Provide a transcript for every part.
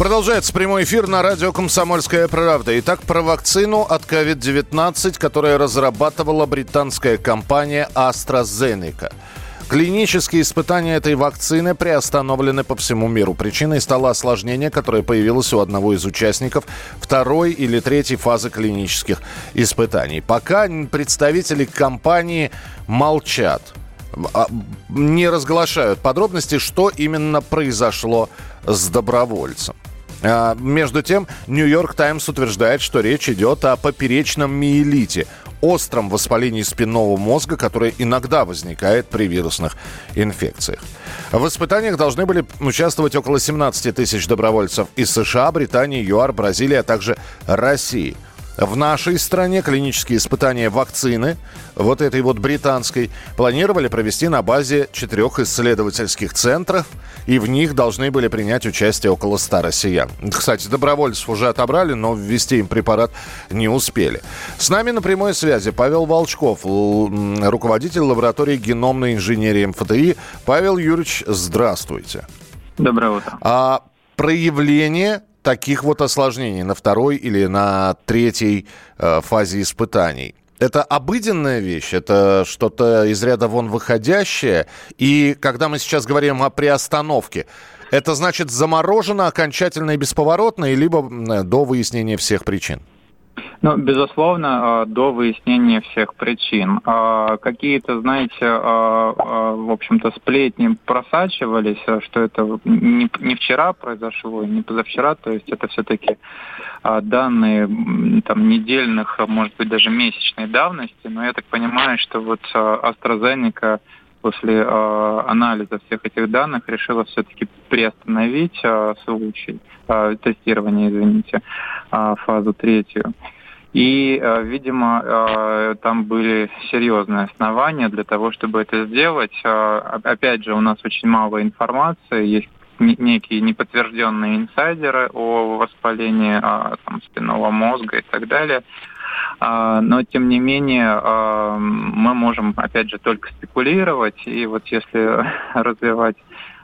Продолжается прямой эфир на радио «Комсомольская правда». Итак, про вакцину от COVID-19, которую разрабатывала британская компания AstraZeneca. Клинические испытания этой вакцины приостановлены по всему миру. Причиной стало осложнение, которое появилось у одного из участников второй или третьей фазы клинических испытаний. Пока представители компании молчат а, не разглашают подробности, что именно произошло с добровольцем. А, между тем, Нью-Йорк Таймс утверждает, что речь идет о поперечном миелите, остром воспалении спинного мозга, которое иногда возникает при вирусных инфекциях. В испытаниях должны были участвовать около 17 тысяч добровольцев из США, Британии, ЮАР, Бразилии, а также России – в нашей стране клинические испытания вакцины, вот этой вот британской, планировали провести на базе четырех исследовательских центров, и в них должны были принять участие около 100 россиян. Кстати, добровольцев уже отобрали, но ввести им препарат не успели. С нами на прямой связи Павел Волчков, руководитель лаборатории геномной инженерии МФТИ. Павел Юрьевич, здравствуйте. Доброе утро. А проявление таких вот осложнений на второй или на третьей э, фазе испытаний. Это обыденная вещь, это что-то из ряда вон выходящее. И когда мы сейчас говорим о приостановке, это значит заморожено окончательно и бесповоротно, либо до выяснения всех причин? Ну, безусловно, а, до выяснения всех причин. А, какие-то, знаете, а, в общем-то, сплетни просачивались, что это не вчера произошло, не позавчера, то есть это все-таки данные там, недельных, может быть, даже месячной давности, но я так понимаю, что вот AstraZeneca после э, анализа всех этих данных решила все-таки приостановить э, случай, э, тестирование, извините, фазу третью. И, видимо, там были серьезные основания для того, чтобы это сделать. Опять же, у нас очень мало информации, есть некие неподтвержденные инсайдеры о воспалении там, спинного мозга и так далее. Но, тем не менее, мы можем, опять же, только спекулировать. И вот если развивать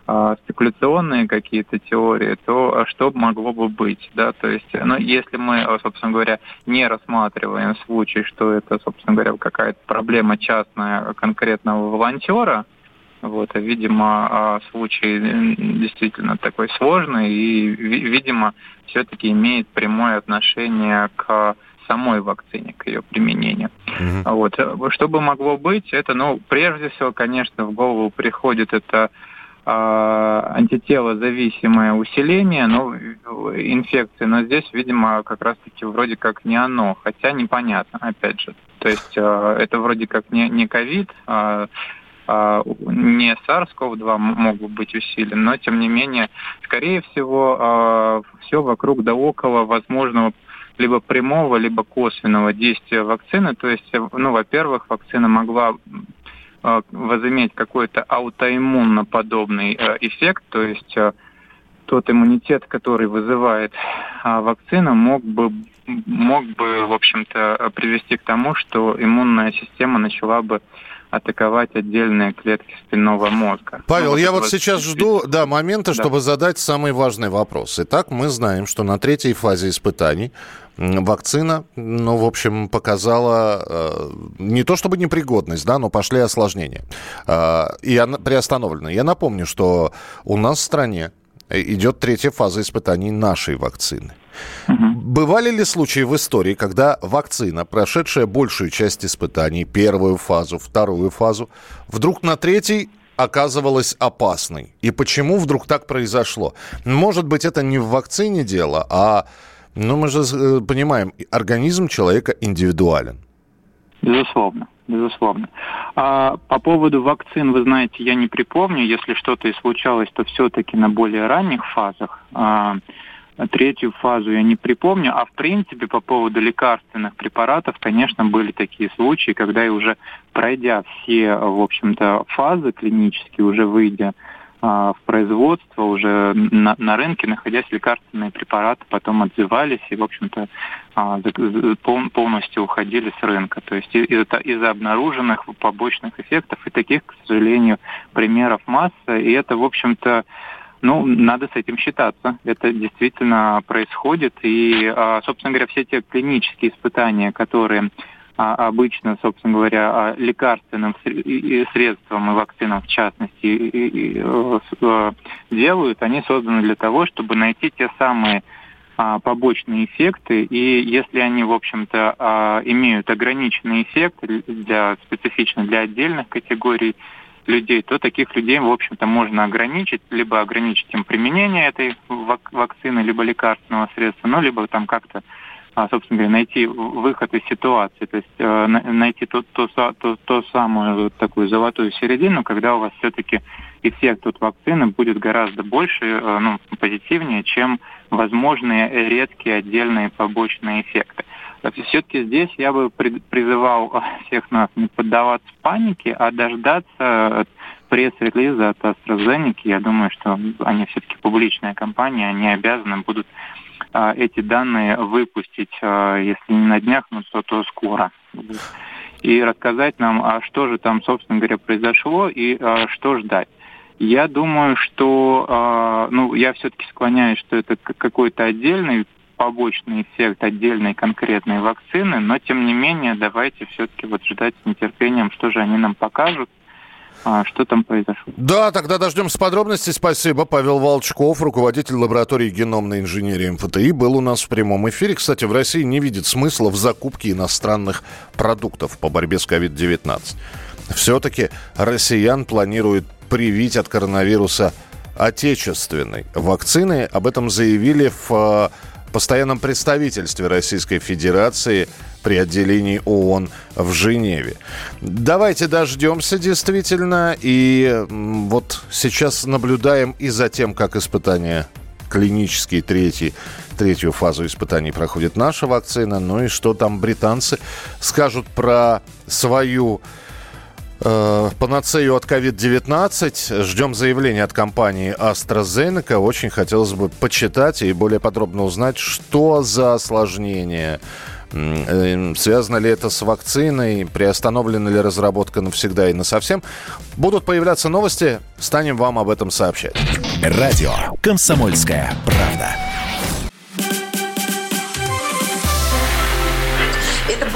а, спекуляционные какие-то теории, то а, что могло бы быть, да, то есть, ну, если мы, а, собственно говоря, не рассматриваем случай, что это, собственно говоря, какая-то проблема частная конкретного волонтера, вот, а, видимо, случай действительно такой сложный и, видимо, все-таки имеет прямое отношение к самой вакцине, к ее применению. Mm-hmm. Вот. Что бы могло быть, это, ну, прежде всего, конечно, в голову приходит это а, антитело зависимое усиление ну, инфекции, но здесь, видимо, как раз-таки вроде как не оно, хотя непонятно, опять же. То есть а, это вроде как не, не ковид, а, не SARS-CoV-2 мог бы быть усилен, но тем не менее, скорее всего, все вокруг да около возможного либо прямого, либо косвенного действия вакцины. То есть, ну, во-первых, вакцина могла Э, возыметь какой-то аутоиммунно-подобный э, эффект, то есть э, тот иммунитет, который вызывает вакцина, мог бы мог бы, в общем-то, привести к тому, что иммунная система начала бы атаковать отдельные клетки спинного мозга. Павел, ну, я вот сейчас жду да, момента, да. чтобы задать самый важный вопрос. Итак, мы знаем, что на третьей фазе испытаний вакцина, ну, в общем, показала э, не то чтобы непригодность, да, но пошли осложнения. Э, и она приостановлена. Я напомню, что у нас в стране идет третья фаза испытаний нашей вакцины. Угу. Бывали ли случаи в истории, когда вакцина, прошедшая большую часть испытаний, первую фазу, вторую фазу, вдруг на третьей оказывалась опасной? И почему вдруг так произошло? Может быть, это не в вакцине дело, а, ну, мы же э, понимаем, организм человека индивидуален. Безусловно, безусловно. А по поводу вакцин, вы знаете, я не припомню, если что-то и случалось, то все-таки на более ранних фазах. А, Третью фазу я не припомню. А в принципе по поводу лекарственных препаратов, конечно, были такие случаи, когда и уже пройдя все, в общем-то, фазы клинические, уже выйдя а, в производство, уже на, на рынке, находясь лекарственные препараты, потом отзывались и, в общем-то, а, полностью уходили с рынка. То есть из-за из обнаруженных побочных эффектов, и таких, к сожалению, примеров масса, и это, в общем-то, ну, надо с этим считаться. Это действительно происходит. И, а, собственно говоря, все те клинические испытания, которые а, обычно, собственно говоря, лекарственным средством и вакцинам в частности делают, они созданы для того, чтобы найти те самые а, побочные эффекты, и если они, в общем-то, имеют ограниченный эффект для, специфично для отдельных категорий людей, то таких людей, в общем-то, можно ограничить, либо ограничить им применение этой вакцины, либо лекарственного средства, ну, либо там как-то а, собственно говоря, найти выход из ситуации, то есть э, найти то, то, то, то самую такую золотую середину, когда у вас все-таки эффект от вакцины будет гораздо больше, э, ну, позитивнее, чем возможные редкие отдельные побочные эффекты. Все-таки здесь я бы призывал всех нас не поддаваться панике, а дождаться пресс-релиза от AstraZeneca. Я думаю, что они все-таки публичная компания, они обязаны будут а, эти данные выпустить, а, если не на днях, но то, то скоро. И рассказать нам, а что же там, собственно говоря, произошло и а, что ждать. Я думаю, что, ну, я все-таки склоняюсь, что это какой-то отдельный побочный эффект отдельной конкретной вакцины, но тем не менее давайте все-таки вот ждать с нетерпением, что же они нам покажут, а, что там произошло. Да, тогда дождемся подробностей. Спасибо. Павел Волчков, руководитель лаборатории геномной инженерии МФТИ, был у нас в прямом эфире. Кстати, в России не видит смысла в закупке иностранных продуктов по борьбе с COVID-19. Все-таки россиян планируют привить от коронавируса отечественной вакцины. Об этом заявили в э, постоянном представительстве Российской Федерации – при отделении ООН в Женеве. Давайте дождемся действительно. И вот сейчас наблюдаем и за тем, как испытания клинические третий, третью фазу испытаний проходит наша вакцина. Ну и что там британцы скажут про свою панацею от COVID-19. Ждем заявления от компании AstraZeneca. Очень хотелось бы почитать и более подробно узнать, что за осложнения Эм, связано ли это с вакциной? Приостановлена ли разработка навсегда и насовсем? Будут появляться новости, станем вам об этом сообщать. Радио «Комсомольская правда».